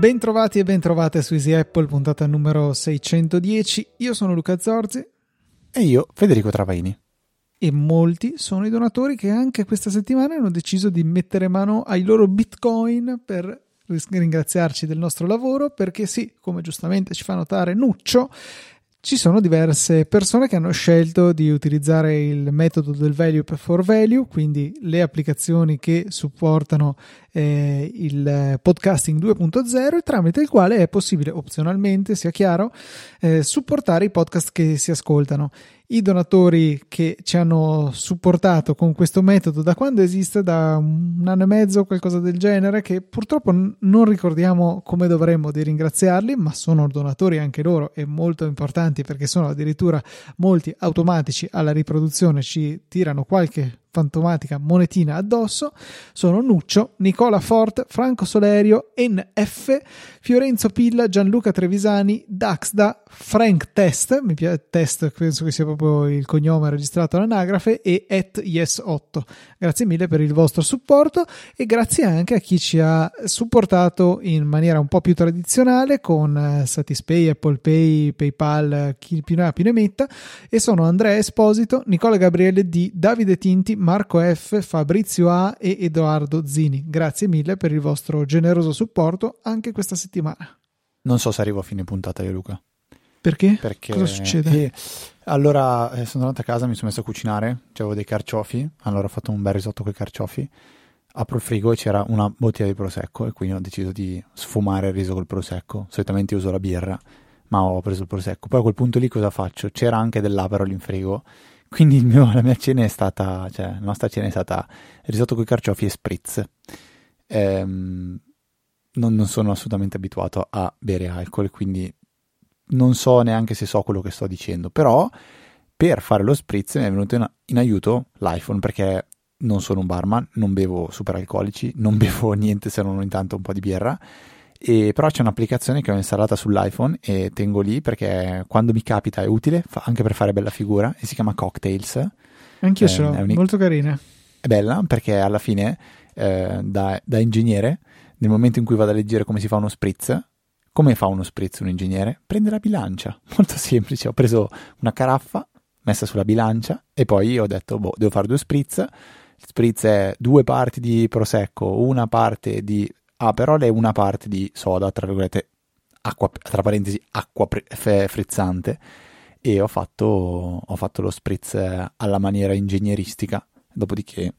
Bentrovati e bentrovate su Easy Apple, puntata numero 610. Io sono Luca Zorzi. E io, Federico Travaini. E molti sono i donatori che anche questa settimana hanno deciso di mettere mano ai loro bitcoin per ringraziarci del nostro lavoro, perché sì, come giustamente ci fa notare Nuccio, ci sono diverse persone che hanno scelto di utilizzare il metodo del value for value, quindi le applicazioni che supportano eh, il podcasting 2.0 e tramite il quale è possibile opzionalmente, sia chiaro, eh, supportare i podcast che si ascoltano. I donatori che ci hanno supportato con questo metodo da quando esiste, da un anno e mezzo qualcosa del genere, che purtroppo non ricordiamo come dovremmo di ringraziarli, ma sono donatori anche loro e molto importanti perché sono addirittura molti automatici alla riproduzione, ci tirano qualche fantomatica monetina addosso sono Nuccio, Nicola Fort, Franco Solerio, NF, Fiorenzo Pilla, Gianluca Trevisani, Daxda, Frank Test, mi piace Test, penso che sia proprio il cognome registrato all'anagrafe, e at Yes8. Grazie mille per il vostro supporto e grazie anche a chi ci ha supportato in maniera un po' più tradizionale con eh, Satispay, Apple Pay, PayPal, chi più ne ha più ne metta e sono Andrea Esposito, Nicola Gabriele D, Davide Tinti, Marco F, Fabrizio A e Edoardo Zini. Grazie mille per il vostro generoso supporto anche questa settimana. Non so se arrivo a fine puntata io Luca. Perché? Perché Cosa succede? Eh, allora eh, sono andato a casa, mi sono messo a cucinare, avevo dei carciofi, allora ho fatto un bel risotto con i carciofi, apro il frigo e c'era una bottiglia di prosecco e quindi ho deciso di sfumare il riso col prosecco. Solitamente uso la birra, ma ho preso il prosecco. Poi a quel punto lì cosa faccio? C'era anche dell'aperol in frigo quindi mio, la mia cena è stata, cioè la nostra cena è stata risotto con i carciofi e spritz. Ehm, non, non, sono assolutamente abituato a bere alcol, quindi non so neanche se so quello che sto dicendo, però per fare lo spritz mi è venuto in, in aiuto l'iPhone perché non sono un barman, non bevo superalcolici, non bevo niente se non ogni tanto un po' di birra e però c'è un'applicazione che ho installata sull'iPhone e tengo lì perché quando mi capita è utile, anche per fare bella figura, e si chiama Cocktails. Anch'io eh, l'ho, un... molto carina. È bella perché alla fine, eh, da, da, ingegnere, nel momento in cui vado a leggere come si fa uno spritz, come fa uno spritz un ingegnere? Prende la bilancia, molto semplice. Ho preso una caraffa, messa sulla bilancia e poi ho detto, boh, devo fare due spritz. Spritz è due parti di prosecco, una parte di Aperol ah, è una parte di soda, tra virgolette, acqua, tra parentesi, acqua frizzante e ho fatto, ho fatto lo spritz alla maniera ingegneristica, dopodiché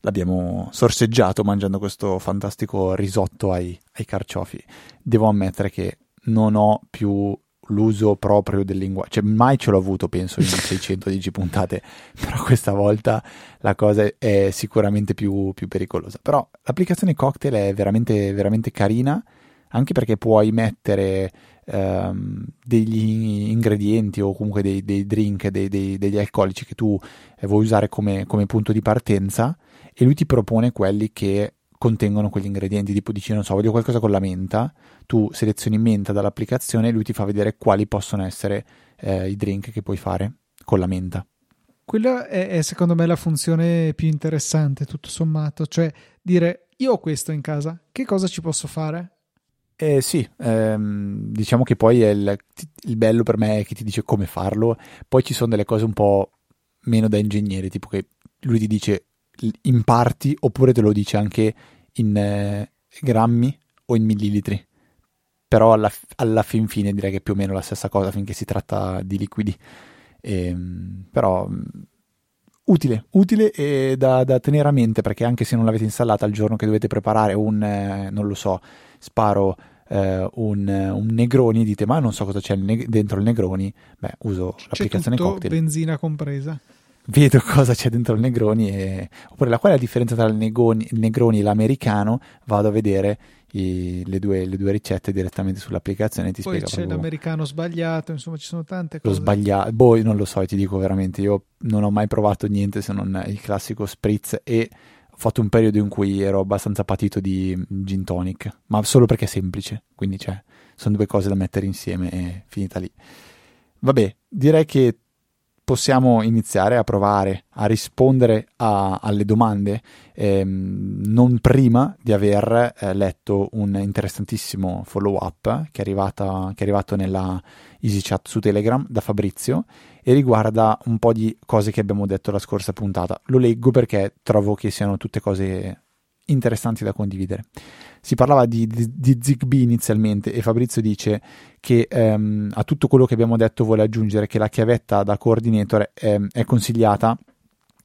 l'abbiamo sorseggiato mangiando questo fantastico risotto ai, ai carciofi. Devo ammettere che non ho più l'uso proprio del linguaggio, cioè mai ce l'ho avuto penso in 610 puntate, però questa volta la cosa è sicuramente più, più pericolosa. Però l'applicazione Cocktail è veramente, veramente carina, anche perché puoi mettere ehm, degli ingredienti o comunque dei, dei drink, dei, dei, degli alcolici che tu eh, vuoi usare come, come punto di partenza e lui ti propone quelli che contengono quegli ingredienti, tipo dici, non so, voglio qualcosa con la menta, tu selezioni menta dall'applicazione e lui ti fa vedere quali possono essere eh, i drink che puoi fare con la menta. Quella è, è, secondo me la funzione più interessante, tutto sommato, cioè dire io ho questo in casa, che cosa ci posso fare? Eh, sì, ehm, diciamo che poi il, il bello per me è che ti dice come farlo, poi ci sono delle cose un po' meno da ingegnere, tipo che lui ti dice in parti oppure te lo dice anche in eh, grammi o in millilitri. Però alla, alla, fin fine direi che è più o meno la stessa cosa finché si tratta di liquidi. E, ehm, però mm, utile, utile e da, da, tenere a mente perché anche se non l'avete installata il giorno che dovete preparare un, eh, non lo so, sparo eh, un, un, Negroni, dite ma non so cosa c'è dentro il Negroni, beh uso c'è l'applicazione tutto, Cocktail. benzina compresa vedo cosa c'è dentro il Negroni e... oppure la, qual è la differenza tra il Negroni, il Negroni e l'americano vado a vedere i, le, due, le, due, ricette direttamente sull'applicazione e ti poi spiega c'è proprio... l'americano sbagliato insomma ci sono tante cose lo sbagliato boh non lo so ti dico veramente io non ho mai provato niente se non il classico spritz e fatto un periodo in cui ero abbastanza patito di gin tonic, ma solo perché è semplice, quindi cioè, sono due cose da mettere insieme e finita lì. Vabbè, direi che possiamo iniziare a provare a rispondere a, alle domande ehm, non prima di aver eh, letto un interessantissimo follow up che che è arrivato nella easy chat su Telegram da Fabrizio e riguarda un po' di cose che abbiamo detto la scorsa puntata. Lo leggo perché trovo che siano tutte cose interessanti da condividere. Si parlava di, di, di Zigbee inizialmente e Fabrizio dice che ehm, a tutto quello che abbiamo detto vuole aggiungere che la chiavetta da coordinator è, è consigliata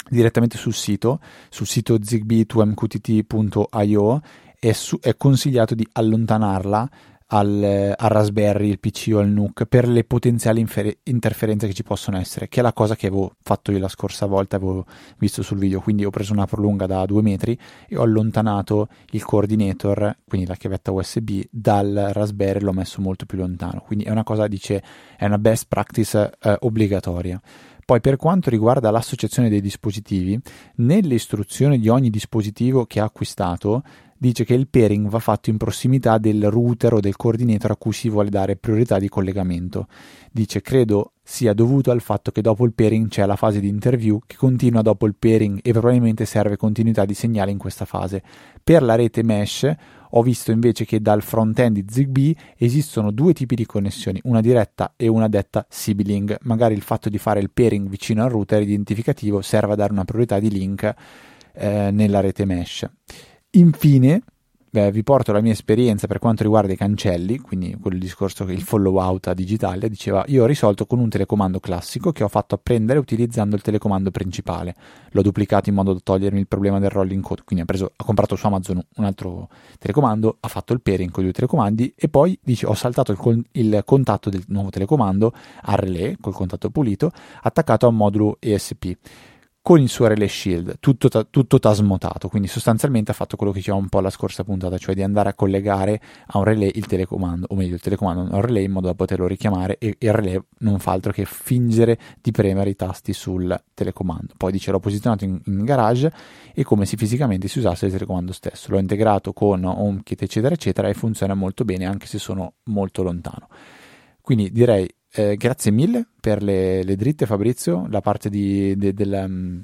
direttamente sul sito, sul sito zigbee2mqtt.io è, su, è consigliato di allontanarla al, al, Raspberry, il PC o al NUC per le potenziali infer- interferenze che ci possono essere, che è la cosa che avevo fatto io la scorsa volta, avevo visto sul video, quindi ho preso una prolunga da due metri e ho allontanato il coordinator, quindi la chiavetta USB, dal Raspberry l'ho messo molto più lontano, quindi è una cosa, dice, è una best practice eh, obbligatoria. Poi per quanto riguarda l'associazione dei dispositivi, nelle istruzioni di ogni dispositivo che ha acquistato dice che il pairing va fatto in prossimità del router o del coordinator a cui si vuole dare priorità di collegamento. Dice credo sia dovuto al fatto che dopo il pairing c'è la fase di interview che continua dopo il pairing e probabilmente serve continuità di segnale in questa fase. Per la rete mesh ho visto invece che dal front-end di Zigbee esistono due tipi di connessioni, una diretta e una detta sibling. Magari il fatto di fare il pairing vicino al router identificativo serve a dare una priorità di link eh, nella rete mesh. Infine, beh, vi porto la mia esperienza per quanto riguarda i cancelli, quindi quel discorso che il follow out a digitale diceva io ho risolto con un telecomando classico che ho fatto apprendere utilizzando il telecomando principale. L'ho duplicato in modo da togliermi il problema del rolling code, quindi ha, preso, ha comprato su Amazon un altro telecomando, ha fatto il pairing con i due telecomandi e poi dice ho saltato il, il contatto del nuovo telecomando a relay col contatto pulito attaccato a un modulo ESP con il suo relay shield, tutto, tutto tasmotato, quindi sostanzialmente ha fatto quello che diceva un po' la scorsa puntata, cioè di andare a collegare a un relay il telecomando, o meglio il telecomando a un relay in modo da poterlo richiamare e il relay non fa altro che fingere di premere i tasti sul telecomando. Poi dice l'ho posizionato in, in garage e come se fisicamente si usasse il telecomando stesso. L'ho integrato con HomeKit eccetera eccetera e funziona molto bene anche se sono molto lontano. Quindi direi eh, grazie mille per le, le, dritte Fabrizio, la parte di, de, del, mm,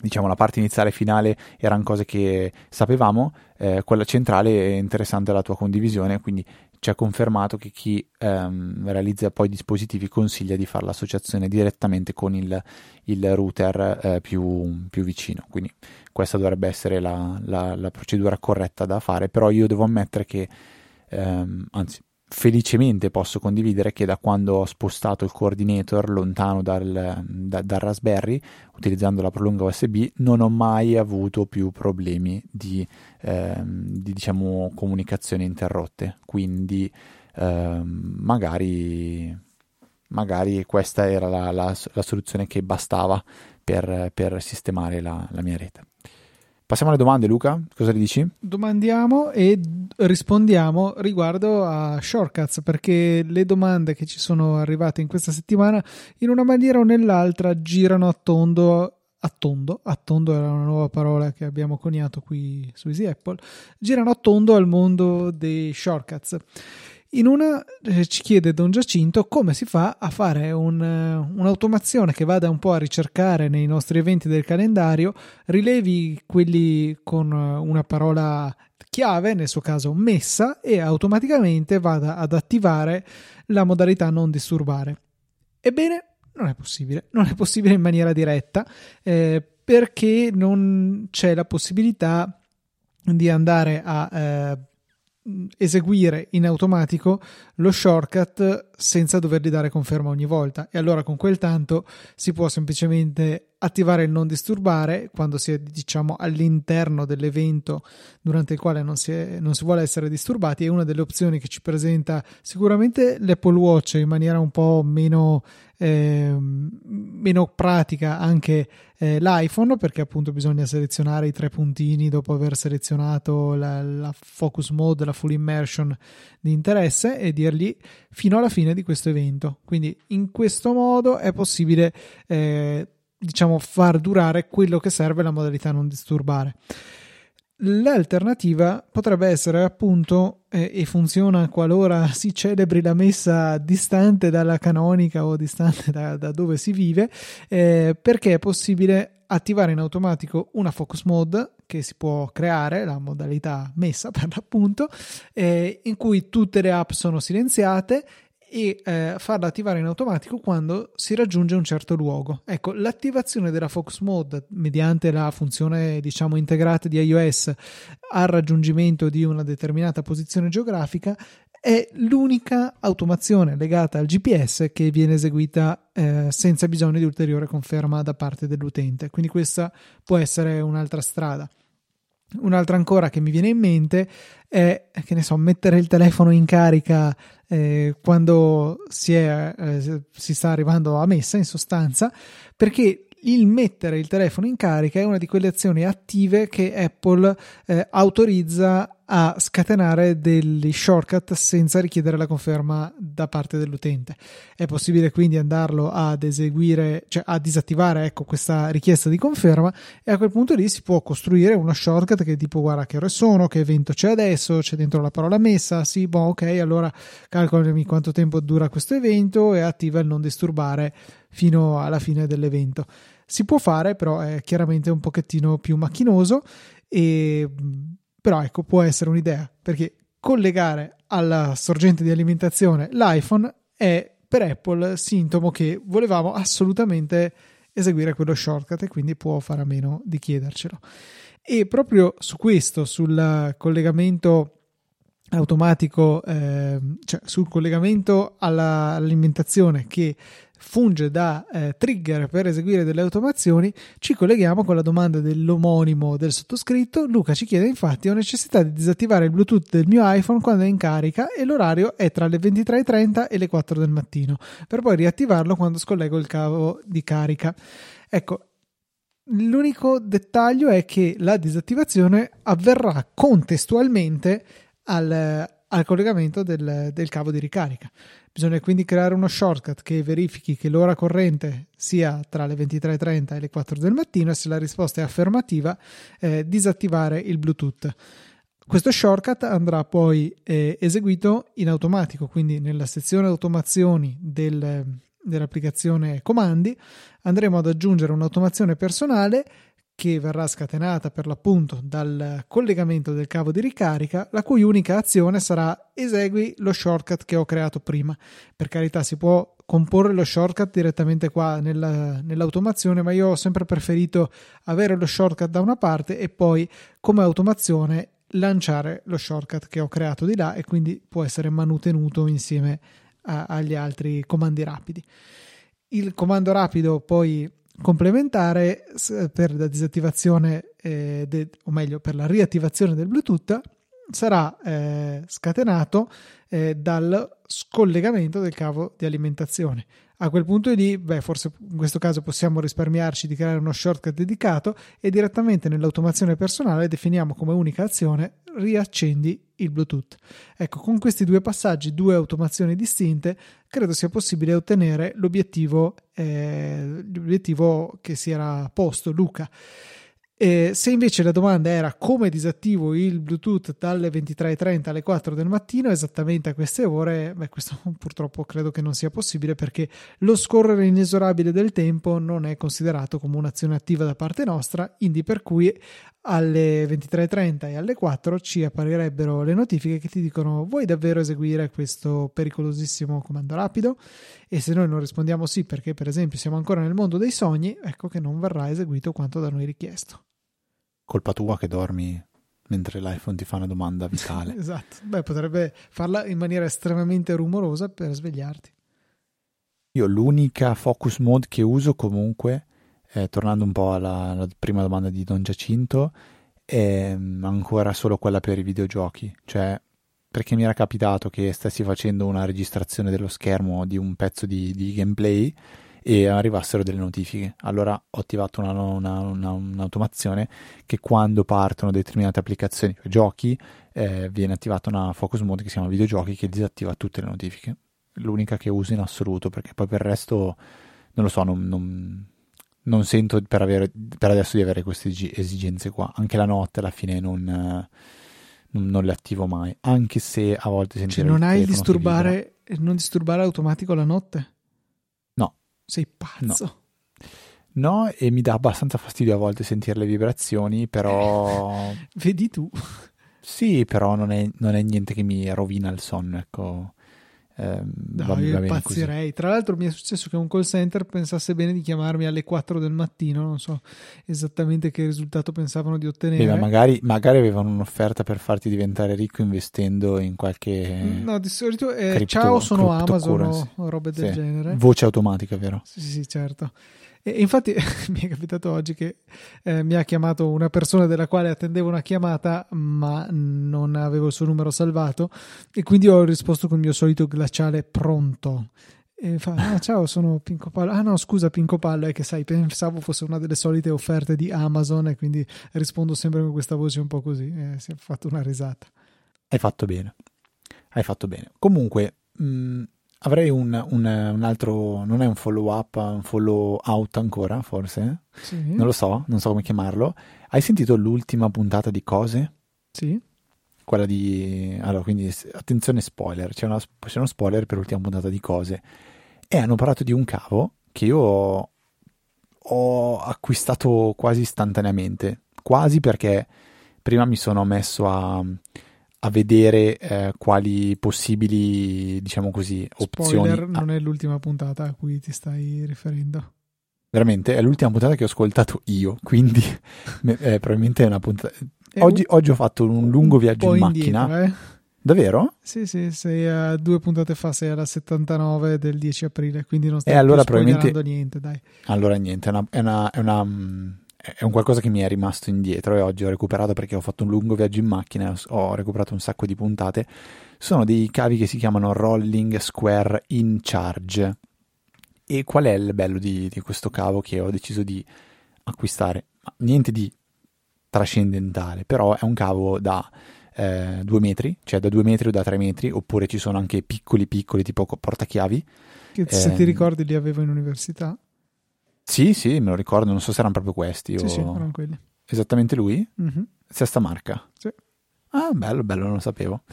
diciamo la parte iniziale e finale erano cose che sapevamo, eh, quella centrale è interessante la tua condivisione, quindi ci ha confermato che chi ehm, realizza poi dispositivi consiglia di fare l'associazione direttamente con il, il router eh, più, più, vicino, quindi questa dovrebbe essere la, la, la, procedura corretta da fare, però io devo ammettere che, ehm, anzi felicemente posso condividere che da quando ho spostato il coordinator lontano dal, da, dal, Raspberry utilizzando la prolunga USB non ho mai avuto più problemi di, ehm, di diciamo, comunicazione interrotte. Quindi ehm, magari, magari questa era la, la, la, soluzione che bastava per, per sistemare la, la mia rete Passiamo alle domande, Luca. Cosa ne dici? Domandiamo e rispondiamo riguardo a Shortcuts, perché le domande che ci sono arrivate in questa settimana, in una maniera o nell'altra, girano a tondo. A tondo, a tondo era una nuova parola che abbiamo coniato qui su Easy Apple, girano a tondo al mondo dei shortcuts. In una eh, ci chiede Don Giacinto come si fa a fare un, eh, un'automazione che vada un po' a ricercare nei nostri eventi del calendario, rilevi quelli con eh, una parola chiave, nel suo caso messa, e automaticamente vada ad attivare la modalità non disturbare. Ebbene, non è possibile, non è possibile in maniera diretta eh, perché non c'è la possibilità di andare a eh, eseguire in automatico lo shortcut senza dovergli dare conferma ogni volta. E allora con quel tanto si può semplicemente attivare il non disturbare quando si è diciamo all'interno dell'evento durante il quale non si, è, non si vuole essere disturbati. È una delle opzioni che ci presenta sicuramente l'Apple Watch in maniera un po' meno, eh, meno pratica anche eh, l'iPhone perché appunto bisogna selezionare i tre puntini dopo aver selezionato la, la focus mode la full immersion di interesse e dirgli fino alla fine di questo evento quindi in questo modo è possibile eh, diciamo far durare quello che serve la modalità non disturbare. L'alternativa potrebbe essere appunto, eh, e funziona qualora si celebri la messa distante dalla canonica o distante da, da dove si vive, eh, perché è possibile attivare in automatico una focus mode che si può creare, la modalità messa per l'appunto, eh, in cui tutte le app sono silenziate e eh, farla attivare in automatico quando si raggiunge un certo luogo. Ecco, l'attivazione della Focus Mode mediante la funzione diciamo integrata di iOS al raggiungimento di una determinata posizione geografica è l'unica automazione legata al GPS che viene eseguita eh, senza bisogno di ulteriore conferma da parte dell'utente. Quindi questa può essere un'altra strada. Un'altra ancora che mi viene in mente è, che ne so, mettere il telefono in carica eh, quando si, è, eh, si sta arrivando a messa, in sostanza, perché il mettere il telefono in carica è una di quelle azioni attive che Apple eh, autorizza a scatenare degli shortcut senza richiedere la conferma da parte dell'utente. È possibile quindi andarlo ad eseguire, cioè a disattivare ecco, questa richiesta di conferma e a quel punto lì si può costruire uno shortcut che tipo guarda che ore sono, che evento c'è adesso, c'è dentro la parola messa, sì, boh, ok, allora calcolami quanto tempo dura questo evento e attiva il non disturbare fino alla fine dell'evento. Si può fare, però è chiaramente un pochettino più macchinoso e però ecco, può essere un'idea, perché collegare alla sorgente di alimentazione l'iPhone è per Apple sintomo che volevamo assolutamente eseguire quello shortcut e quindi può fare a meno di chiedercelo. E proprio su questo, sul collegamento automatico, eh, cioè sul collegamento alla, all'alimentazione che funge da eh, trigger per eseguire delle automazioni, ci colleghiamo con la domanda dell'omonimo del sottoscritto. Luca ci chiede infatti ho necessità di disattivare il Bluetooth del mio iPhone quando è in carica e l'orario è tra le 23.30 e le 4 del mattino, per poi riattivarlo quando scollego il cavo di carica. Ecco, l'unico dettaglio è che la disattivazione avverrà contestualmente al, al collegamento del, del cavo di ricarica. Bisogna quindi creare uno shortcut che verifichi che l'ora corrente sia tra le 23.30 e le 4 del mattino e se la risposta è affermativa eh, disattivare il Bluetooth. Questo shortcut andrà poi eh, eseguito in automatico, quindi nella sezione automazioni del, dell'applicazione comandi andremo ad aggiungere un'automazione personale che verrà scatenata per l'appunto dal collegamento del cavo di ricarica, la cui unica azione sarà esegui lo shortcut che ho creato prima. Per carità, si può comporre lo shortcut direttamente qua nella, nell'automazione, ma io ho sempre preferito avere lo shortcut da una parte e poi come automazione lanciare lo shortcut che ho creato di là e quindi può essere manutenuto insieme a, agli altri comandi rapidi. Il comando rapido poi complementare per la disattivazione, eh, de, o meglio per la riattivazione del Bluetooth sarà eh, scatenato eh, dal scollegamento del cavo di alimentazione. A quel punto lì, beh, forse in questo caso possiamo risparmiarci di creare uno shortcut dedicato e direttamente nell'automazione personale definiamo come unica azione riaccendi il Bluetooth. Ecco, con questi due passaggi, due automazioni distinte, credo sia possibile ottenere l'obiettivo, eh, l'obiettivo che si era posto Luca. E se invece la domanda era come disattivo il Bluetooth dalle 23.30 alle 4 del mattino, esattamente a queste ore, beh, questo purtroppo credo che non sia possibile perché lo scorrere inesorabile del tempo non è considerato come un'azione attiva da parte nostra, quindi per cui alle 23.30 e alle 4 ci apparirebbero le notifiche che ti dicono vuoi davvero eseguire questo pericolosissimo comando rapido? E se noi non rispondiamo sì perché per esempio siamo ancora nel mondo dei sogni, ecco che non verrà eseguito quanto da noi richiesto. Colpa tua che dormi mentre l'iPhone ti fa una domanda vitale. esatto, beh potrebbe farla in maniera estremamente rumorosa per svegliarti. Io l'unica focus mode che uso comunque eh, tornando un po' alla, alla, prima domanda di Don Giacinto, è mm, ancora solo quella per i videogiochi, cioè perché mi era capitato che stessi facendo una registrazione dello schermo di un pezzo di, di gameplay e arrivassero delle notifiche. Allora ho attivato una, una, una, un'automazione che quando partono determinate applicazioni o giochi eh, viene attivata una focus mode che si chiama videogiochi che disattiva tutte le notifiche. L'unica che uso in assoluto perché poi per il resto non lo so, non, non non sento per, avere, per, adesso di avere queste esigenze qua. Anche la notte alla fine non, non, le attivo mai, anche se a volte sento... Cioè non hai il disturbare, non disturbare automatico la notte? No. Sei pazzo. No. No, e mi dà abbastanza fastidio a volte sentire le vibrazioni, però... Vedi tu. Sì, però non è, non è, niente che mi rovina il sonno, ecco. Eh, no, va, io va impazzirei. Tra l'altro mi è successo che un call center pensasse bene di chiamarmi alle 4 del mattino, non so esattamente che risultato pensavano di ottenere. Beh, magari, magari, avevano un'offerta per farti diventare ricco investendo in qualche... No, di solito è cripto, ciao, sono Amazon o robe del sì. genere. Voce automatica, vero? Sì, sì, certo. E infatti mi è capitato oggi che eh, mi ha chiamato una persona della quale attendevo una chiamata, ma non avevo il suo numero salvato, e quindi ho risposto con il mio solito glaciale pronto. E fa: ah, Ciao, sono Pinco Pallo. Ah, no, scusa, Pinco Pallo. È che sai, pensavo fosse una delle solite offerte di Amazon, e quindi rispondo sempre con questa voce un po' così. E si è fatto una risata. Hai fatto bene. Hai fatto bene. Comunque, mh, mm, Avrei un, un, un, altro, non è un follow up, un follow out ancora, forse? Sì. Non lo so, non so come chiamarlo. Hai sentito l'ultima puntata di Cose? Sì. Quella di... Allora, quindi attenzione spoiler, c'è, una, c'è uno spoiler per l'ultima puntata di Cose. E hanno parlato di un cavo che io ho, ho acquistato quasi istantaneamente, quasi perché prima mi sono messo a a vedere eh, quali possibili, diciamo così, opzioni. Spoiler, non è l'ultima puntata a cui ti stai riferendo. Veramente, è l'ultima puntata che ho ascoltato io, quindi eh, probabilmente è una puntata... Oggi, un, oggi, ho fatto un lungo un viaggio in macchina. Indietro, eh? Davvero? Sì, sì, sei a due puntate fa, sei alla 79 del 10 aprile, quindi non stai eh, allora, probabilmente... niente, dai. Allora niente, è una, è una, è una mm, è un qualcosa che mi è rimasto indietro e oggi ho recuperato perché ho fatto un lungo viaggio in macchina ho recuperato un sacco di puntate. Sono dei cavi che si chiamano Rolling Square In Charge. E qual è il bello di, di questo cavo che ho deciso di acquistare? Niente di trascendentale, però è un cavo da eh, due metri, cioè da due metri o da tre metri, oppure ci sono anche piccoli piccoli tipo portachiavi. Che se eh, ti ricordi li avevo in università? Sì, sì, me lo ricordo, non so se erano proprio questi. Sì, o... sì, erano quelli. Esattamente lui? Mm-hmm. Sesta marca? Sì. Ah, bello, bello, non lo sapevo.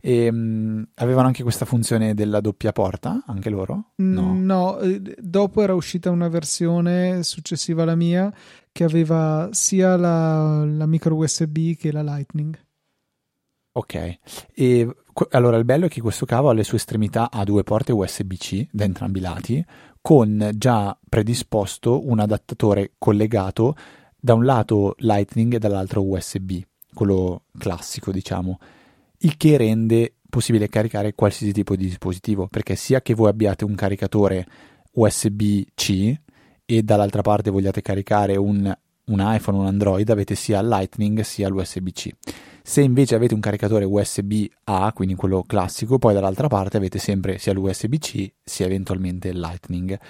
E, um, avevano anche questa funzione della doppia porta, anche loro? No. no, eh, dopo era uscita una versione successiva alla mia che aveva sia la, la micro USB che la Lightning. Ok, e allora il bello è che questo cavo alle sue estremità ha due porte USB-C da entrambi i lati, con già predisposto un adattatore collegato da un lato Lightning e dall'altro USB, quello classico diciamo, il che rende possibile caricare qualsiasi tipo di dispositivo, perché sia che voi abbiate un caricatore USB-C e dall'altra parte vogliate caricare un, un iPhone un Android, avete sia Lightning sia l'USB-C. Se invece avete un caricatore USB-A, quindi quello classico, poi dall'altra parte avete sempre sia l'USB-C sia eventualmente il Lightning.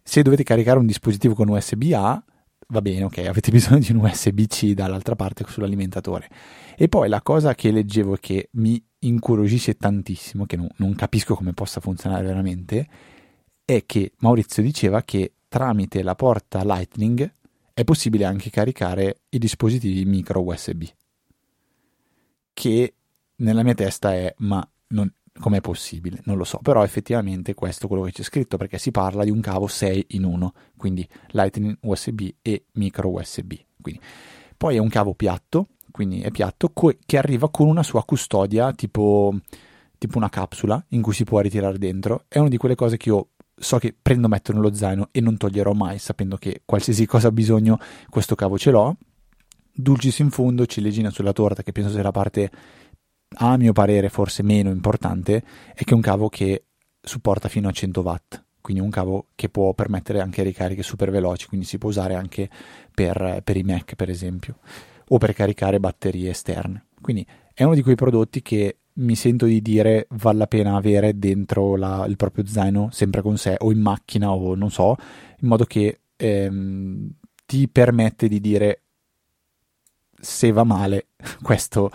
Se dovete caricare un dispositivo con USB-A, va bene, ok, avete bisogno di un USB-C dall'altra parte sull'alimentatore. E poi la cosa che leggevo e che mi incuriosisce tantissimo, che non, non capisco come possa funzionare veramente, è che Maurizio diceva che tramite la porta Lightning è possibile anche caricare i dispositivi micro USB che nella mia testa è ma non, com'è possibile? Non lo so, però effettivamente questo è quello che c'è scritto perché si parla di un cavo 6 in 1, quindi Lightning USB e micro USB. Quindi. Poi è un cavo piatto, quindi è piatto, co- che arriva con una sua custodia tipo, tipo una capsula in cui si può ritirare dentro. È una di quelle cose che io so che prendo, metto nello zaino e non toglierò mai, sapendo che qualsiasi cosa ho bisogno, questo cavo ce l'ho dulcis in fondo, ciliegina sulla torta, che penso sia la parte, a mio parere, forse meno importante, è che è un cavo che supporta fino a 100 watt, quindi un cavo che può permettere anche ricariche super veloci, quindi si può usare anche per, per i Mac, per esempio, o per caricare batterie esterne. Quindi è uno di quei prodotti che mi sento di dire vale la pena avere dentro la, il proprio zaino, sempre con sé, o in macchina, o non so, in modo che ehm, ti permette di dire se va male, questo,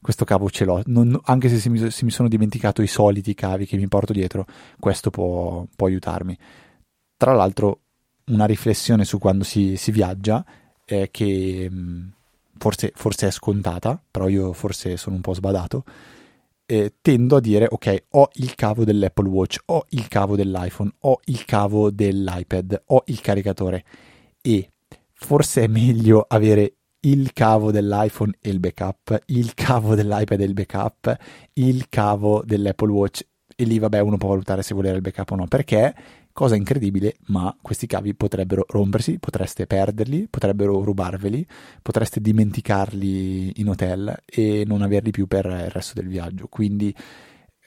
questo cavo ce l'ho. Non, anche se, se mi, se mi, sono dimenticato i soliti cavi che mi porto dietro, questo può, può aiutarmi. Tra l'altro, una riflessione su quando si, si viaggia eh, che mh, forse, forse, è scontata, però io forse sono un po' sbadato. Eh, tendo a dire ok ho il cavo dell'Apple Watch ho il cavo dell'iPhone ho il cavo dell'iPad ho il caricatore e forse è meglio avere il cavo dell'iPhone e il backup, il cavo dell'iPad e il backup, il cavo dell'Apple Watch e lì vabbè uno può valutare se volere il backup o no, perché cosa incredibile, ma questi cavi potrebbero rompersi, potreste perderli, potrebbero rubarveli, potreste dimenticarli in hotel e non averli più per il resto del viaggio. Quindi,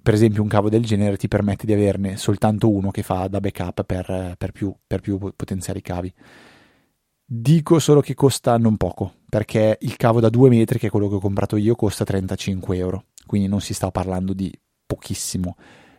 per esempio, un cavo del genere ti permette di averne soltanto uno che fa da backup per, per, più, per più potenziali cavi. Dico solo che costa non poco, perché il cavo da 2 metri, che è quello che ho comprato io, costa 35 euro. Quindi non si sta parlando di pochissimo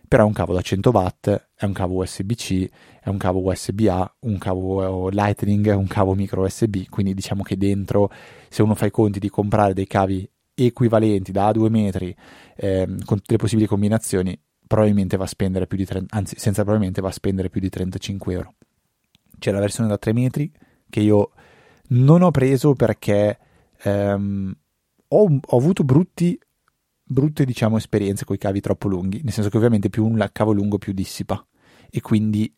però è un cavo da 100 watt, è un cavo USB-C, è un cavo USB-A, un cavo Lightning, un cavo micro USB, quindi diciamo che dentro, se uno fa i conti di comprare dei cavi equivalenti da 2 metri ehm, con tutte le possibili combinazioni, probabilmente va a spendere più di 30, anzi senza probabilmente va a spendere più di 35 euro. C'è la versione da 3 metri che io non ho preso perché ehm, ho, ho avuto brutti brutte diciamo esperienze con i cavi troppo lunghi, nel senso che ovviamente più un cavo lungo più dissipa e quindi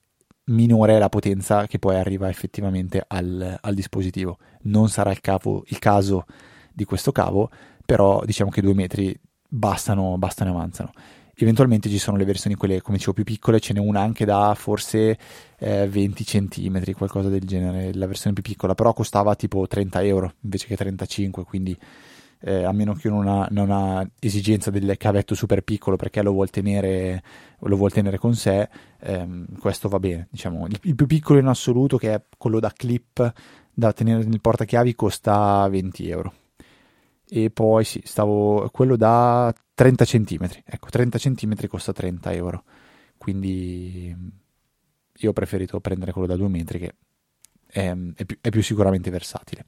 minore è la potenza che poi arriva effettivamente al, al dispositivo. Non sarà il, cavo, il, caso di questo cavo, però diciamo che due metri bastano, bastano e avanzano. Eventualmente ci sono le versioni, quelle come dicevo più piccole, ce n'è una anche da forse eh, 20 cm, qualcosa del genere, la versione più piccola, però costava tipo 30 euro invece che 35, quindi eh, a meno che uno non ha, esigenza del cavetto super piccolo perché lo vuol tenere, lo vuol tenere con sé, ehm, questo va bene. Diciamo. Il, il, più piccolo in assoluto, che è quello da clip da tenere nel portachiavi, costa 20 euro. E poi sì, stavo quello da 30 cm. Ecco, 30 cm costa 30 euro. Quindi io ho preferito prendere quello da 2 metri che è, è, più, è, più, sicuramente versatile.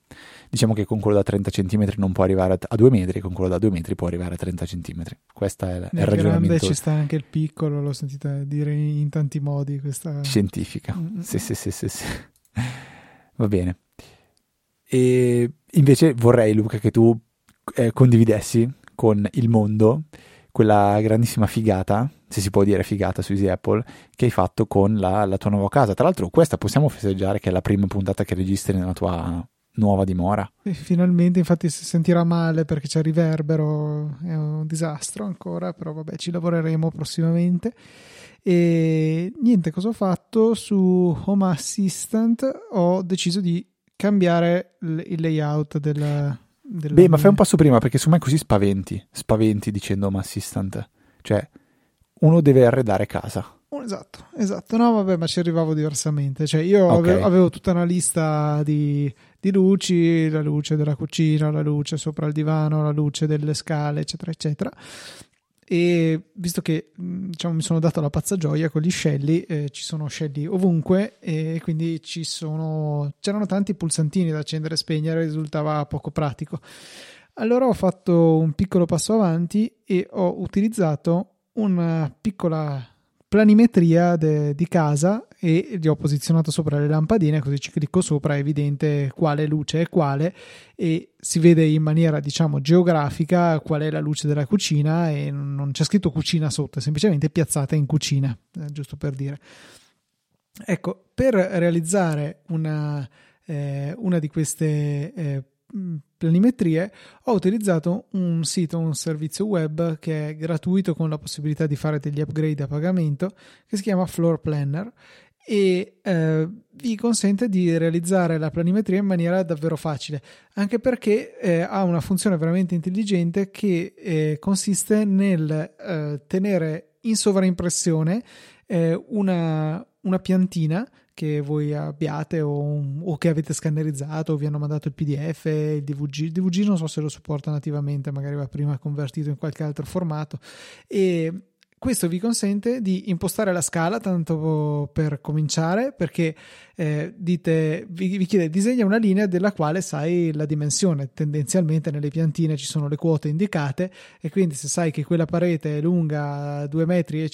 Diciamo che con quello da 30 cm non può arrivare a 2 metri, con quello da 2 metri può arrivare a 30 cm. Questo è, è il ragionamento. grande ci sta anche il piccolo, l'ho sentita dire in tanti modi. Questa... Scientifica, mm-hmm. sì, sì, sì, sì, sì. Va bene. E invece vorrei, Luca, che tu eh, condividessi con il mondo quella grandissima figata se si può dire figata su Easy Apple, che hai fatto con la, la, tua nuova casa. Tra l'altro, questa possiamo festeggiare che è la prima puntata che registri nella tua nuova dimora. E finalmente, infatti, si sentirà male perché c'è riverbero, è un disastro ancora, però vabbè, ci lavoreremo prossimamente. E niente, cosa ho fatto su Home Assistant? Ho deciso di cambiare il layout del. Del Beh, ma fai un passo prima perché su me così spaventi, spaventi dicendo Home Assistant. Cioè, uno deve arredare casa. Esatto, esatto. No, vabbè, ma ci arrivavo diversamente. Cioè, io okay. avevo, avevo, tutta una lista di, di, luci, la luce della cucina, la luce sopra il divano, la luce delle scale, eccetera, eccetera. E visto che diciamo, mi sono dato la pazza gioia con gli scelli, eh, ci sono scelli ovunque e quindi sono, c'erano tanti pulsantini da accendere e spegnere, risultava poco pratico. Allora ho fatto un piccolo passo avanti e ho utilizzato una piccola planimetria de, di casa e gli ho posizionato sopra le lampadine così ci clicco sopra è evidente quale luce è quale e si vede in maniera diciamo geografica qual è la luce della cucina e non c'è scritto cucina sotto è semplicemente piazzata in cucina eh, giusto per dire. Ecco per realizzare una, eh, una di queste eh, planimetrie, ho utilizzato un sito, un servizio web che è gratuito con la possibilità di fare degli upgrade a pagamento che si chiama Floor Planner e eh, vi consente di realizzare la planimetria in maniera davvero facile, anche perché eh, ha una funzione veramente intelligente che eh, consiste nel eh, tenere in sovraimpressione eh, una, una piantina che voi abbiate o, o, che avete scannerizzato o vi hanno mandato il PDF, il DVG. Il DVG non so se lo supporta nativamente, magari va prima convertito in qualche altro formato. E questo vi consente di impostare la scala tanto per cominciare perché eh, dite, vi, vi, chiede disegna una linea della quale sai la dimensione. Tendenzialmente nelle piantine ci sono le quote indicate e quindi se sai che quella parete è lunga 2,50 metri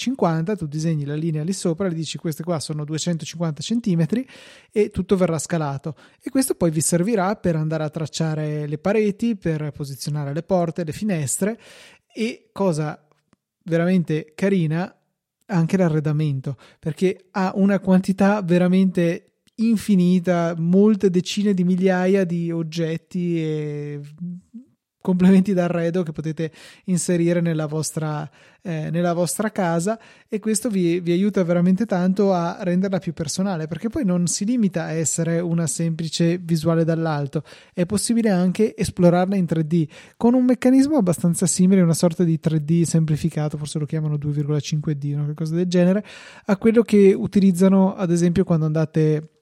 tu disegni la linea lì sopra e dici queste qua sono 250 centimetri e tutto verrà scalato. E questo poi vi servirà per andare a tracciare le pareti per posizionare le porte le finestre e cosa veramente carina anche l'arredamento perché ha una quantità veramente infinita, molte decine di migliaia di oggetti e complementi d'arredo che potete inserire nella vostra, eh, nella vostra casa e questo vi, vi, aiuta veramente tanto a renderla più personale perché poi non si limita a essere una semplice visuale dall'alto è possibile anche esplorarla in 3D con un meccanismo abbastanza simile una sorta di 3D semplificato forse lo chiamano 2,5D una cosa del genere a quello che utilizzano ad esempio quando andate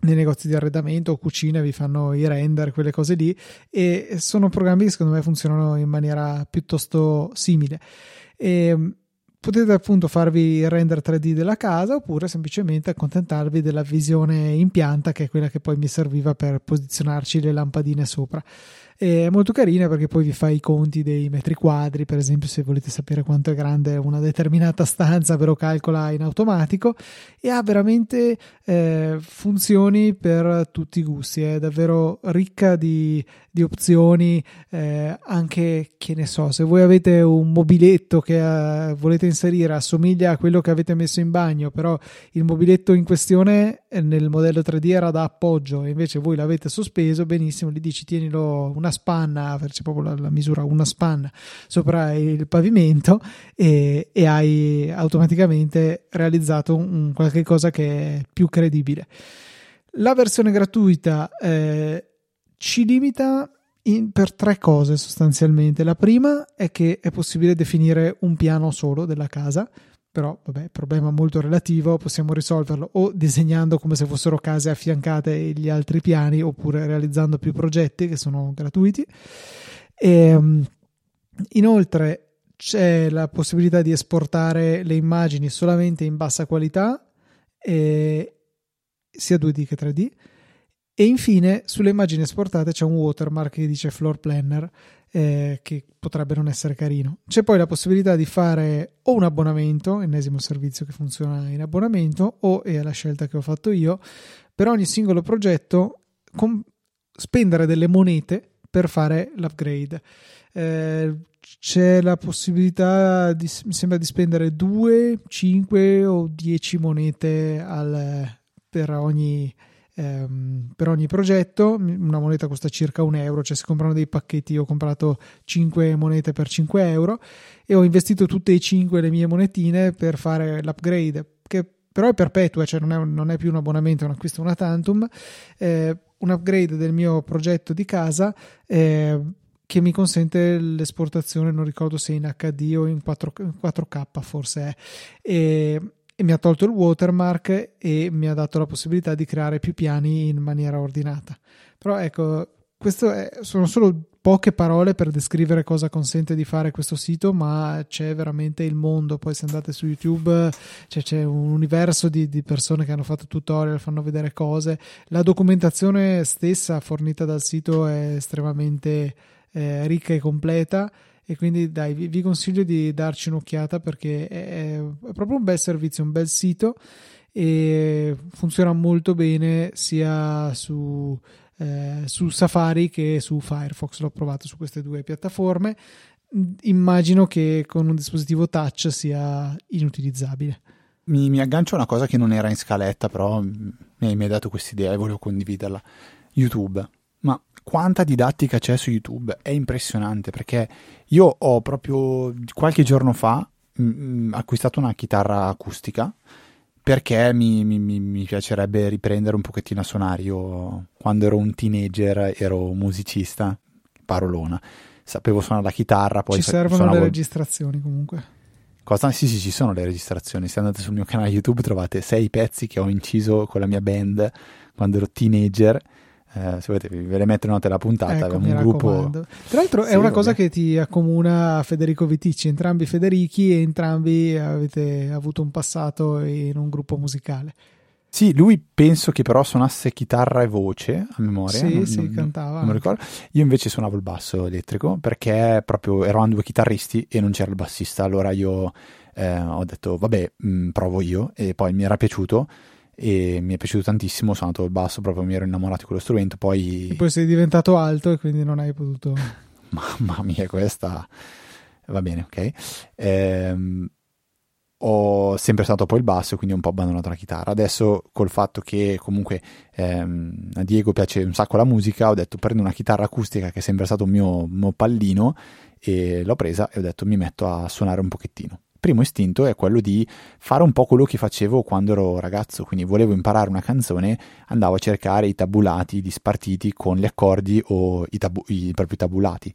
nei negozi di arredamento o cucina vi fanno i render, quelle cose lì e sono programmi che secondo me funzionano in maniera piuttosto simile. E potete appunto farvi il render 3D della casa oppure semplicemente accontentarvi della visione in pianta che è quella che poi mi serviva per posizionarci le lampadine sopra. È molto carina perché poi vi fa i conti dei metri quadri, per esempio se volete sapere quanto è grande una determinata stanza ve lo calcola in automatico e ha veramente eh, funzioni per tutti i gusti, è davvero ricca di, di opzioni, eh, anche che ne so, se voi avete un mobiletto che eh, volete inserire assomiglia a quello che avete messo in bagno, però il mobiletto in questione eh, nel modello 3D era da appoggio e invece voi l'avete sospeso, benissimo, gli dici tienilo una spanna, c'è proprio la, la, misura, una spanna sopra il pavimento e, e hai automaticamente realizzato un, qualche cosa che è più credibile. La versione gratuita eh, ci limita in, per tre cose sostanzialmente. La prima è che è possibile definire un piano solo della casa, però vabbè, problema molto relativo, possiamo risolverlo o disegnando come se fossero case affiancate agli altri piani oppure realizzando più progetti che sono gratuiti. E, ehm, inoltre c'è la possibilità di esportare le immagini solamente in bassa qualità, eh, sia 2D che 3D. E infine sulle immagini esportate c'è un watermark che dice floor planner eh, che potrebbe non essere carino. C'è poi la possibilità di fare o un abbonamento, ennesimo servizio che funziona in abbonamento, o è la scelta che ho fatto io, per ogni singolo progetto com- spendere delle monete per fare l'upgrade. Eh, c'è la possibilità di, mi sembra di spendere 2, 5 o 10 monete al, per ogni ehm, per ogni progetto. Una moneta costa circa un euro, cioè si comprano dei pacchetti. Io ho comprato 5 monete per 5 euro e ho investito tutte e 5 le mie monetine per fare l'upgrade, che però è perpetua, cioè non è, non è più un abbonamento, è un acquisto una tantum. Eh, un upgrade del mio progetto di casa. Eh, che mi consente l'esportazione, non ricordo se in HD o in 4, 4K forse è. E e mi ha tolto il watermark e mi ha dato la possibilità di creare più piani in maniera ordinata. Però ecco, queste sono solo poche parole per descrivere cosa consente di fare questo sito, ma c'è veramente il mondo. Poi se andate su YouTube cioè, c'è un universo di, di, persone che hanno fatto tutorial, fanno vedere cose. La documentazione stessa fornita dal sito è estremamente eh, ricca e completa e quindi dai vi, vi consiglio di darci un'occhiata perché è, è, proprio un bel servizio, un bel sito e funziona molto bene sia su, eh, su Safari che su Firefox, l'ho provato su queste due piattaforme, immagino che con un dispositivo touch sia inutilizzabile. Mi, mi aggancio a una cosa che non era in scaletta, però mi hai dato questa idea e volevo condividerla. YouTube. Quanta didattica c'è su YouTube? È impressionante perché io ho proprio qualche giorno fa mh, mm, mm, acquistato una chitarra acustica perché mi, mi, mi, piacerebbe riprendere un pochettino a suonare. Io quando ero un teenager ero musicista, parolona, sapevo suonare la chitarra. Poi ci servono suonavo... le registrazioni comunque. Cosa? Sì, sì, ci sono le registrazioni. Se andate sul mio canale YouTube trovate sei pezzi che ho inciso con la mia band quando ero teenager Eh, se volete ve le metto note alla puntata, Ecco, un gruppo... Tra l'altro è Sì, una cosa vabbè. che ti accomuna a Federico Viticci, entrambi Federichi e entrambi avete avuto un passato in un gruppo musicale. Sì, lui penso che però suonasse chitarra e voce a memoria. Sì, non, sì, non- cantava non mi ricordo. Io invece suonavo il basso elettrico perché proprio eravamo due chitarristi e non c'era il bassista. Allora io eh, ho detto, vabbè, mh, provo io e poi mi era piaciuto e mi è piaciuto tantissimo. Ho suonato il basso, proprio mi ero innamorato di quello strumento. Poi, E poi sei diventato alto e quindi non hai potuto... mamma mia, questa va bene, ok. Ehm, ho sempre stato poi il basso, quindi ho un po' abbandonato la chitarra. Adesso, col fatto che comunque ehm, a Diego piace un sacco la musica, ho detto prendo una chitarra acustica che è sempre stato un mio, mio pallino e l'ho presa e ho detto mi metto a suonare un pochettino. Primo istinto è quello di fare un po' quello che facevo quando ero ragazzo, quindi volevo imparare una canzone, andavo a cercare i tabulati dispartiti con gli accordi o i, tabu- i propri tabulati.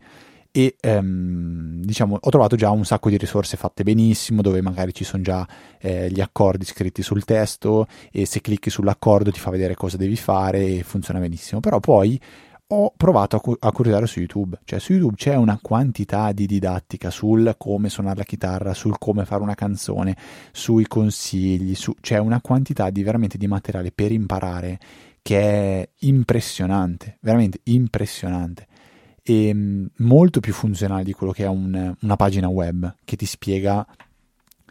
E ehm, diciamo ho trovato già un sacco di risorse fatte benissimo dove magari ci sono già eh, gli accordi scritti sul testo e se clicchi sull'accordo ti fa vedere cosa devi fare e funziona benissimo. Però poi ho provato a, cu- a curiosare su YouTube. Cioè su YouTube c'è una quantità di didattica sul come suonare la chitarra sul come fare una canzone sui consigli su- c'è una quantità di veramente di materiale per imparare che è impressionante veramente impressionante. E mh, molto più funzionale di quello che è un- una pagina web che ti spiega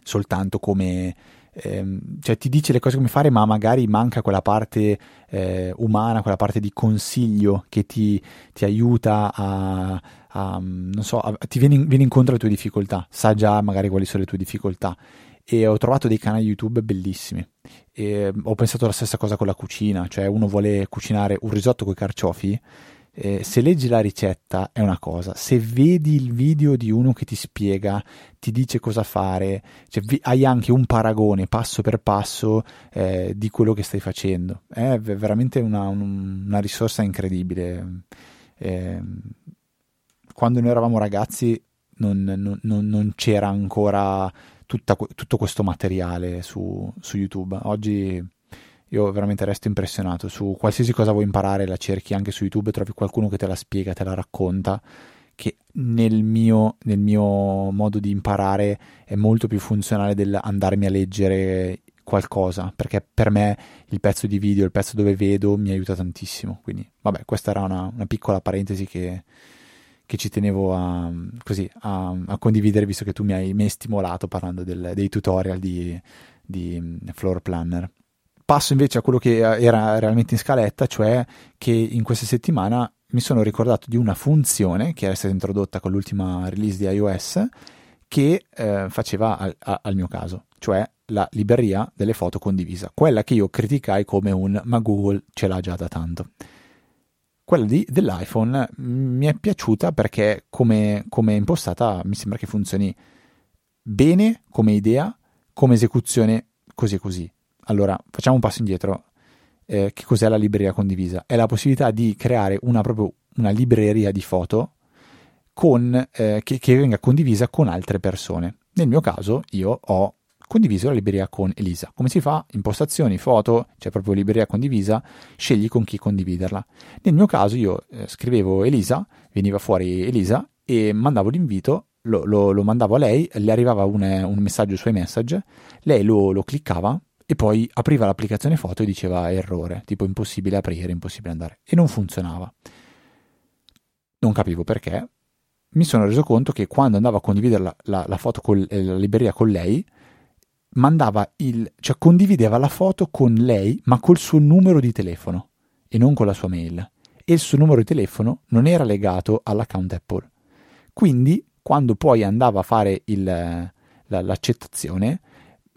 soltanto come ehm, cioè ti dice le cose come fare ma magari manca quella parte eh, umana quella parte di consiglio che ti, ti aiuta a, a, non so a- ti viene, viene incontro alle tue difficoltà sa già magari quali sono le tue difficoltà. E ho trovato dei canali YouTube bellissimi. E ho pensato la stessa cosa con la cucina cioè uno vuole cucinare un risotto con i carciofi eh, se leggi la ricetta è una cosa, se vedi il video di uno che ti spiega, ti dice cosa fare, cioè, vi- hai anche un paragone passo per passo eh, di quello che stai facendo. È veramente una, un- una risorsa incredibile. Eh, quando noi eravamo ragazzi non, non- non- c'era ancora tutta tutto questo materiale su, su YouTube. Oggi io veramente resto impressionato su qualsiasi cosa vuoi imparare, la cerchi anche su YouTube, trovi qualcuno che te la spiega, te la racconta, che nel mio, nel mio modo di imparare è molto più funzionale dell'andarmi a leggere qualcosa, perché per me il pezzo di video, il pezzo dove vedo mi aiuta tantissimo. Quindi, vabbè, questa era una, una piccola parentesi che, che ci tenevo a, così, a, a condividere, visto che tu mi hai, mi hai stimolato parlando del- dei tutorial di, di mm, Floor Planner. Passo invece a quello che era realmente in scaletta, cioè che in questa settimana mi sono ricordato di una funzione che era stata introdotta con l'ultima release di iOS che eh, faceva al, a- al mio caso, cioè la libreria delle foto condivisa, quella che io criticai come un ma Google ce l'ha già da tanto. Quella di- dell'iPhone mm, mi è piaciuta perché come, come impostata mi sembra che funzioni bene come idea, come esecuzione così così. Allora, facciamo un passo indietro. Eh, che cos'è la libreria condivisa? È la possibilità di creare una, proprio una libreria di foto con, eh, che, che venga condivisa con altre persone. Nel mio caso, io ho condiviso la libreria con Elisa. Come si fa? Impostazioni, foto, c'è proprio libreria condivisa, scegli con chi condividerla. Nel mio caso, io eh, scrivevo Elisa, veniva fuori Elisa e mandavo l'invito, lo, lo- lo mandavo a lei, le arrivava un, un messaggio su iMessage, lei lo, lo cliccava e poi apriva l'applicazione foto e diceva errore, tipo impossibile aprire, impossibile andare. E non funzionava. Non capivo perché. Mi sono reso conto che quando andavo a condividere la, la- la foto con eh, la libreria con lei, mandava il, cioè condivideva la foto con lei, ma col suo numero di telefono e non con la sua mail. E il suo numero di telefono non era legato all'account Apple. Quindi, quando poi andava a fare il, la- l'accettazione,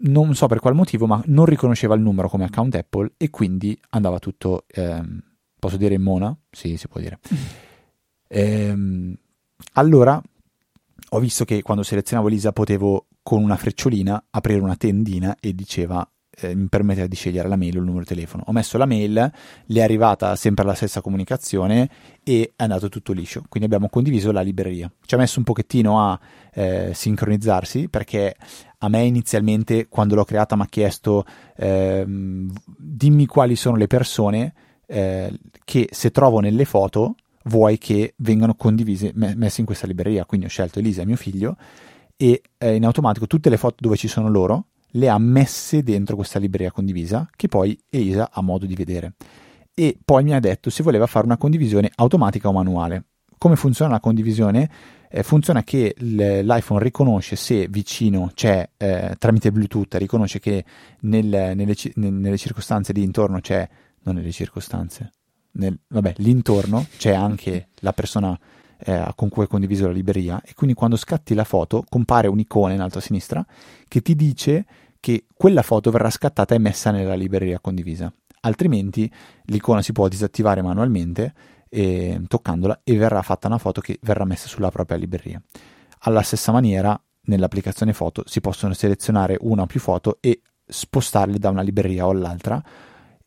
non so per qual motivo, ma non riconosceva il numero come account Apple e quindi andava tutto, ehm, posso dire in mona? Sì, si può dire. Ehm, allora ho visto che quando selezionavo Elisa potevo con una frecciolina aprire una tendina e diceva eh, mi permetteva di scegliere la mail o il numero di telefono. Ho messo la mail, le è arrivata sempre la stessa comunicazione e è andato tutto liscio. Quindi abbiamo condiviso la libreria. Ci ha messo un pochettino a eh, sincronizzarsi perché a me inizialmente quando l'ho creata mi ha chiesto ehm, dimmi quali sono le persone eh, che se trovo nelle foto vuoi che vengano condivise, messe in questa libreria. Quindi ho scelto Elisa mio figlio e eh, in automatico tutte le foto dove ci sono loro le ha messe dentro questa libreria condivisa che poi Elisa ha modo di vedere. E poi mi ha detto se voleva fare una condivisione automatica o manuale. Come funziona la condivisione? Eh, funziona che l'iPhone riconosce se vicino c'è eh, tramite Bluetooth, riconosce che nel, nelle, nelle, circostanze lì intorno c'è, non nelle circostanze, nel, vabbè, lì intorno c'è anche la persona eh, con cui hai condiviso la libreria e quindi quando scatti la foto compare un'icona in alto a sinistra che ti dice che quella foto verrà scattata e messa nella libreria condivisa. Altrimenti l'icona si può disattivare manualmente e, toccandola e verrà fatta una foto che verrà messa sulla propria libreria. Alla stessa maniera, nell'applicazione foto si possono selezionare una o più foto e spostarle da una libreria o all'altra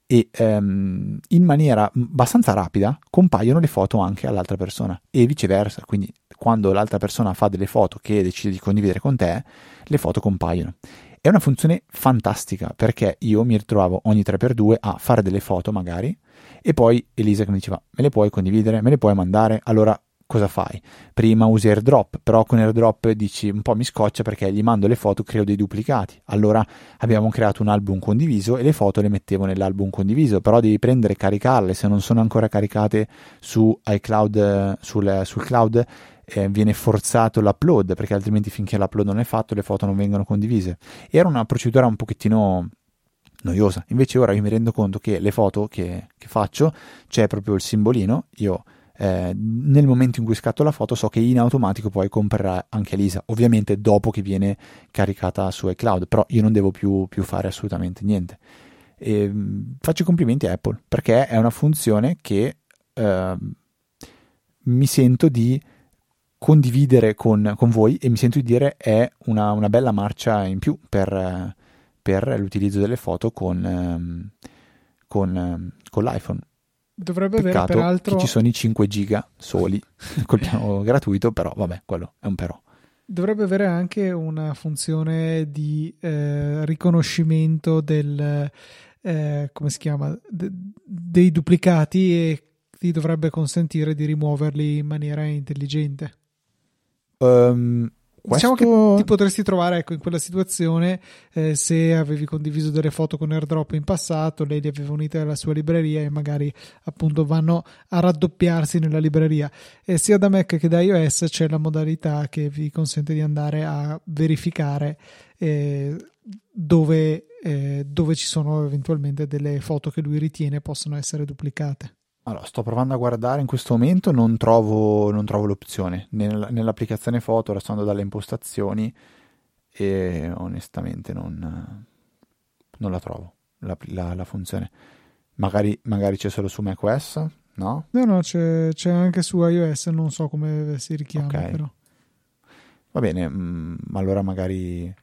e um, in maniera abbastanza rapida compaiono le foto anche all'altra persona e viceversa, quindi quando l'altra persona fa delle foto che decide di condividere con te, le foto compaiono. È una funzione fantastica perché io mi ritrovavo ogni 3x2 a fare delle foto magari e poi Elisa che mi diceva me le puoi condividere, me le puoi mandare, allora cosa fai? Prima usi airdrop, però con airdrop dici un po' mi scoccia perché gli mando le foto, creo dei duplicati. Allora abbiamo creato un album condiviso e le foto le mettevo nell'album condiviso, però devi prendere e caricarle, se non sono ancora caricate su iCloud, sul, sul cloud eh, viene forzato l'upload perché altrimenti finché l'upload non è fatto le foto non vengono condivise. Era una procedura un pochettino noiosa. Invece ora io mi rendo conto che le foto che, che faccio c'è proprio il simbolino, io eh, nel momento in cui scatto la foto so che in automatico poi comprerà anche Lisa, ovviamente dopo che viene caricata su iCloud, però io non devo più, più fare assolutamente niente. E, faccio complimenti a Apple perché è una funzione che eh, mi sento di condividere con, con, voi e mi sento di dire è una, una bella marcia in più per, per l'utilizzo delle foto con, ehm, con, ehm, con l'iPhone. Dovrebbe Peccato avere peraltro... che ci sono i 5 giga soli col piano gratuito, però vabbè, quello è un però. Dovrebbe avere anche una funzione di eh, riconoscimento del... Eh, come si chiama? De, dei duplicati e ti dovrebbe consentire di rimuoverli in maniera intelligente. Um, Questo... Diciamo che ti potresti trovare ecco, in quella situazione eh, se avevi condiviso delle foto con airdrop in passato, lei le aveva unite alla sua libreria e magari appunto vanno a raddoppiarsi nella libreria. E sia da Mac che da iOS c'è la modalità che vi consente di andare a verificare eh, dove, eh, dove ci sono eventualmente delle foto che lui ritiene possono essere duplicate. Allora, sto provando a guardare in questo momento, non trovo, non trovo l'opzione Nell, nell'applicazione foto, restando dalle impostazioni e onestamente non, non la trovo, la, la, la funzione. Magari, magari, c'è solo su macOS, no? No, no, c'è, c'è, anche su iOS, non so come si richiama okay. però. Va bene, mh, mm, allora magari...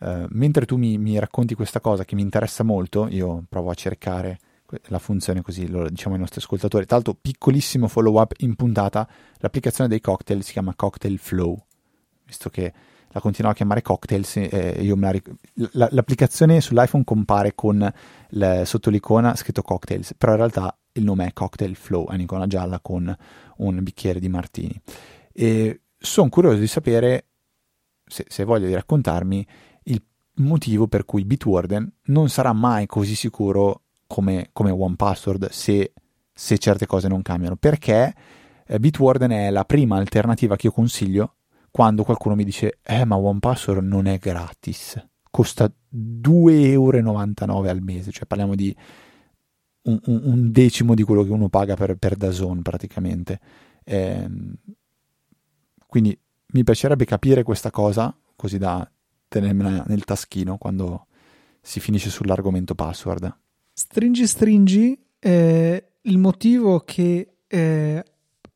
Uh, mentre tu mi, mi racconti questa cosa che mi interessa molto, io provo a cercare la funzione così lo diciamo ai nostri ascoltatori. Tra l'altro, piccolissimo follow up in puntata, l'applicazione dei cocktail si chiama Cocktail Flow, visto che la continuavo a chiamare cocktails, eh, la ric- la, l'applicazione sull'iPhone compare con le, sotto l'icona scritto cocktails, però in realtà il nome è Cocktail Flow, è un'icona gialla con un bicchiere di martini. Sono curioso di sapere, se, se voglio di raccontarmi, il motivo per cui Bitwarden non sarà mai così sicuro come, come Password se, se, certe cose non cambiano, perché eh, Bitwarden è la prima alternativa che io consiglio quando qualcuno mi dice eh ma One Password non è gratis, costa 2,99 euro al mese, cioè parliamo di un, un, un, decimo di quello che uno paga per, per Dazon praticamente. Eh, quindi mi piacerebbe capire questa cosa così da tenermela nel taschino quando si finisce sull'argomento password. Stringi stringi, eh, il motivo che eh,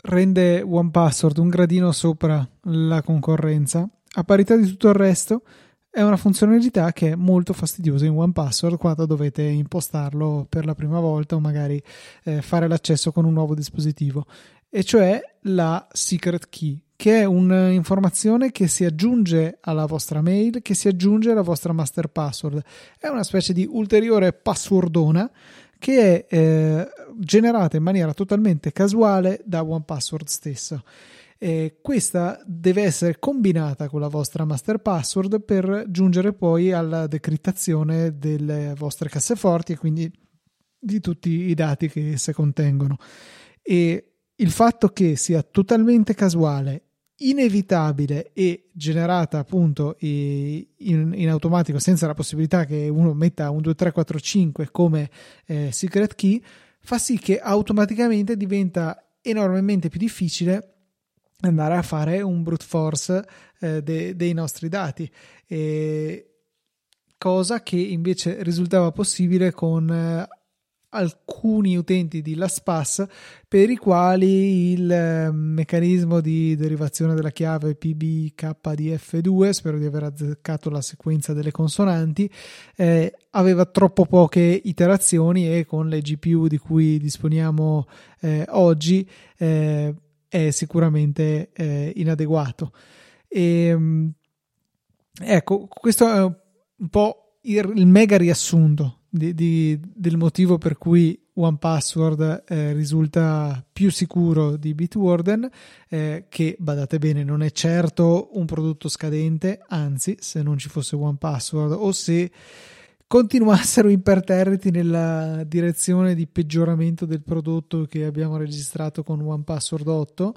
rende OnePassword un gradino sopra la concorrenza, a parità di tutto il resto, è una funzionalità che è molto fastidiosa in OnePassword quando dovete impostarlo per la prima volta o magari eh, fare l'accesso con un nuovo dispositivo, e cioè la secret key che è un'informazione che si aggiunge alla vostra mail, che si aggiunge alla vostra master password. È una specie di ulteriore passwordona che è eh, generata in maniera totalmente casuale da OnePassword stesso. Eh, questa deve essere combinata con la vostra master password per giungere poi alla decrittazione delle vostre casseforti e quindi di tutti i dati che esse contengono. E il fatto che sia totalmente casuale, inevitabile e generata appunto in, in, automatico senza la possibilità che uno metta un 2, 3, 4, 5 come eh, secret key fa sì che automaticamente diventa enormemente più difficile andare a fare un brute force eh, de, dei nostri dati. E cosa che invece risultava possibile con eh, alcuni utenti di LastPass per i quali il eh, meccanismo di derivazione della chiave PBKDF2, spero di aver azzeccato la sequenza delle consonanti, eh, aveva troppo poche iterazioni e con le GPU di cui disponiamo eh, oggi eh, è sicuramente eh, inadeguato. E, ehm, ecco, questo è un po' il mega riassunto di, di, del motivo per cui OnePassword eh, risulta più sicuro di Bitwarden, eh, che badate bene, non è certo un prodotto scadente, anzi, se non ci fosse OnePassword o se continuassero imperterriti nella direzione di peggioramento del prodotto che abbiamo registrato con OnePassword 8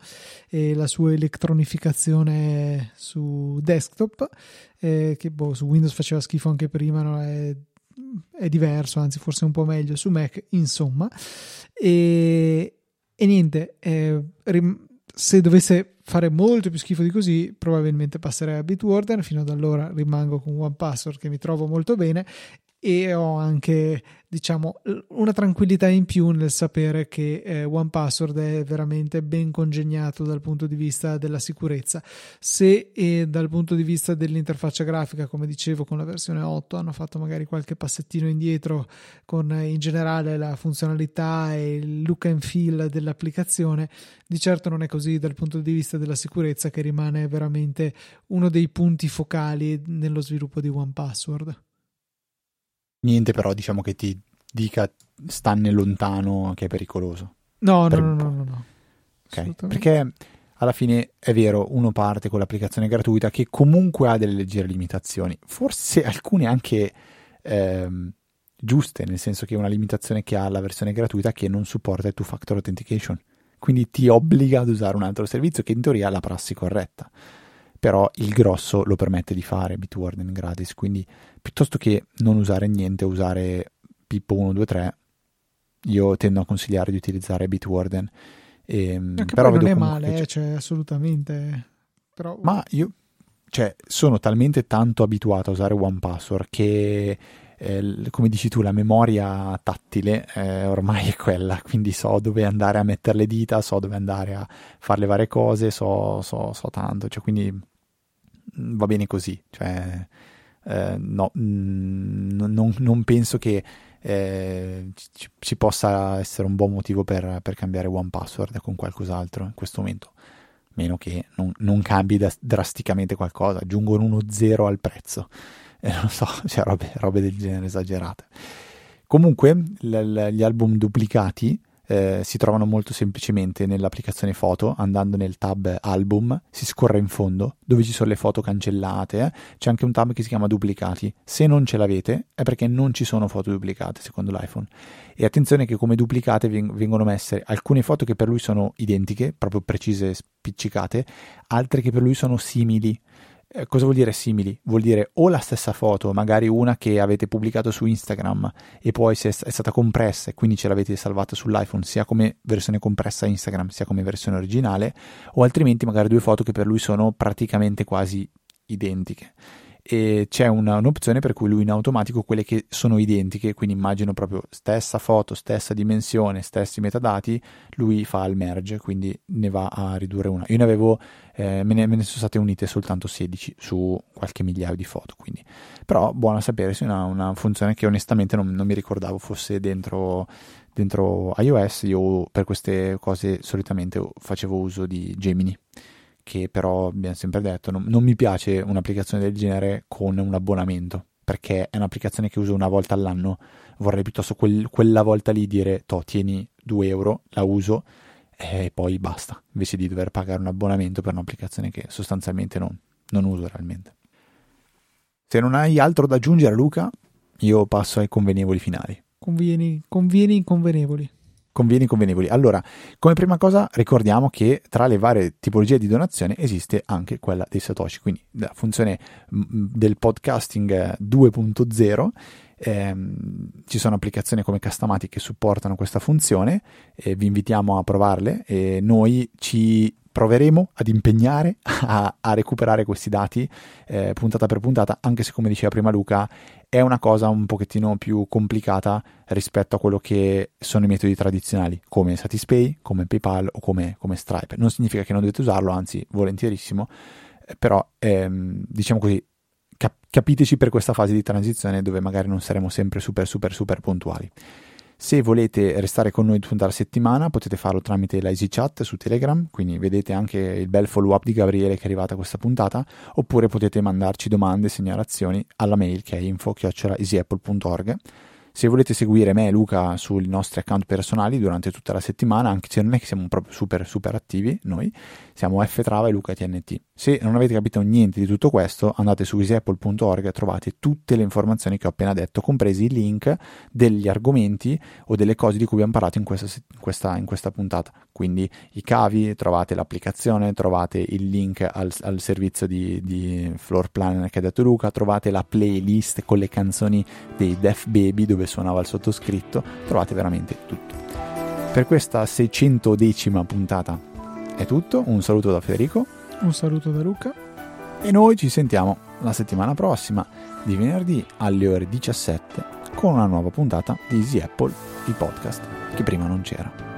e la sua elettronificazione su desktop, eh, che boh, su Windows faceva schifo anche prima, no? è, è, diverso, anzi forse un po' meglio su Mac, insomma. E, e niente, eh, rim- se dovesse fare molto più schifo di così, probabilmente passerei a Bitwarden. Fino ad allora rimango con OnePassword che mi trovo molto bene e ho anche diciamo una tranquillità in più nel sapere che eh, OnePassword è veramente ben congegnato dal punto di vista della sicurezza. Se e dal punto di vista dell'interfaccia grafica come dicevo con la versione 8 hanno fatto magari qualche passettino indietro con eh, in generale la funzionalità e il look and feel dell'applicazione di certo non è così dal punto di vista della sicurezza che rimane veramente uno dei punti focali nello sviluppo di OnePassword Niente però diciamo che ti dica stanne lontano che è pericoloso. No, per no, no, no, no, Okay. Perché alla fine è vero, uno parte con l'applicazione gratuita che comunque ha delle leggere limitazioni, forse alcune anche ehm, giuste, nel senso che è una limitazione che ha la versione gratuita che non supporta il two-factor authentication, quindi ti obbliga ad usare un altro servizio che in teoria è la prassi corretta però il grosso lo permette di fare Bitwarden gratis, quindi piuttosto che non usare niente, usare Pippo 123, io tendo a consigliare di utilizzare Bitwarden. E, ehm, però non è male, eh, cioè, assolutamente. Però... Ma io cioè, sono talmente tanto abituato a usare OnePassword che eh, come dici tu, la memoria tattile eh, ormai è quella, quindi so dove andare a mettere le dita, so dove andare a fare le varie cose, so, so, so tanto, cioè, quindi va bene così, cioè, eh, no, mm, non, non, penso che eh, ci, ci, possa essere un buon motivo per, per cambiare One Password con qualcos'altro in questo momento, meno che non, non cambi da, drasticamente qualcosa, aggiungono uno zero al prezzo, eh, non so, cioè robe, robe del genere esagerate. Comunque, l- gli album duplicati eh, si trovano molto semplicemente nell'applicazione foto, andando nel tab album, si scorre in fondo dove ci sono le foto cancellate, eh. c'è anche un tab che si chiama duplicati. Se non ce l'avete è perché non ci sono foto duplicate secondo l'iPhone. E attenzione che come duplicate vengono messe alcune foto che per lui sono identiche, proprio precise, spiccicate, altre che per lui sono simili eh, cosa vuol dire simili? Vuol dire o la stessa foto, magari una che avete pubblicato su Instagram e poi è, è stata compressa e quindi ce l'avete salvata sull'iPhone sia come versione compressa Instagram sia come versione originale, o altrimenti magari due foto che per lui sono praticamente quasi identiche e c'è una, un'opzione per cui lui in automatico quelle che sono identiche, quindi immagino proprio stessa foto, stessa dimensione, stessi metadati, lui fa il merge, quindi ne va a ridurre una. Io ne avevo, eh, me, ne, me, ne, sono state unite soltanto 16 su qualche migliaio di foto, quindi. però buona sapere, è una, una funzione che onestamente non, non mi ricordavo fosse dentro dentro iOS io per queste cose solitamente facevo uso di Gemini che però abbiamo sempre detto non, non mi piace un'applicazione del genere con un abbonamento perché è un'applicazione che uso una volta all'anno, vorrei piuttosto quel, quella volta lì dire, to, tieni 2 euro, la uso e poi basta, invece di dover pagare un abbonamento per un'applicazione che sostanzialmente non, non uso realmente. Se non hai altro da aggiungere Luca, io passo ai convenevoli finali. Convieni, convieni inconvenevoli. Convieni convenevoli. Allora, come prima cosa ricordiamo che tra le varie tipologie di donazione esiste anche quella dei Satoshi, quindi la funzione del podcasting 2.0 ehm, ci sono applicazioni come Customatic che supportano questa funzione e vi invitiamo a provarle e noi ci proveremo ad impegnare a, a recuperare questi dati eh, puntata per puntata, anche se come diceva prima Luca è una cosa un pochettino più complicata rispetto a quello che sono i metodi tradizionali, come Satispay, come PayPal o come, come Stripe. Non significa che non dovete usarlo, anzi volentierissimo, eh, però ehm, diciamo così, cap- capiteci per questa fase di transizione dove magari non saremo sempre super super super puntuali. Se volete restare con noi tutta la settimana potete farlo tramite la EasyChat su Telegram, quindi vedete anche il bel follow up di Gabriele che è arrivata questa puntata, oppure potete mandarci domande e segnalazioni alla mail che è info-easyapple.org se volete seguire me e Luca sui nostri account personali durante tutta la settimana, anche se non è che siamo proprio super super attivi noi, siamo ftrava e Luca TNT. Se non avete capito niente di tutto questo, andate su easyapple.org e trovate tutte le informazioni che ho appena detto, compresi i link degli argomenti o delle cose di cui abbiamo parlato in questa, in questa, in questa puntata. Quindi i cavi, trovate l'applicazione, trovate il link al, al servizio di, di floor plan che ha detto Luca, trovate la playlist con le canzoni dei Def Baby dove suonava il sottoscritto, trovate veramente tutto. Per questa 600 decima puntata è tutto, un saluto da Federico. Un saluto da Luca. E noi ci sentiamo la settimana prossima, di venerdì alle ore 17, con una nuova puntata di Easy Apple, il podcast che prima non c'era.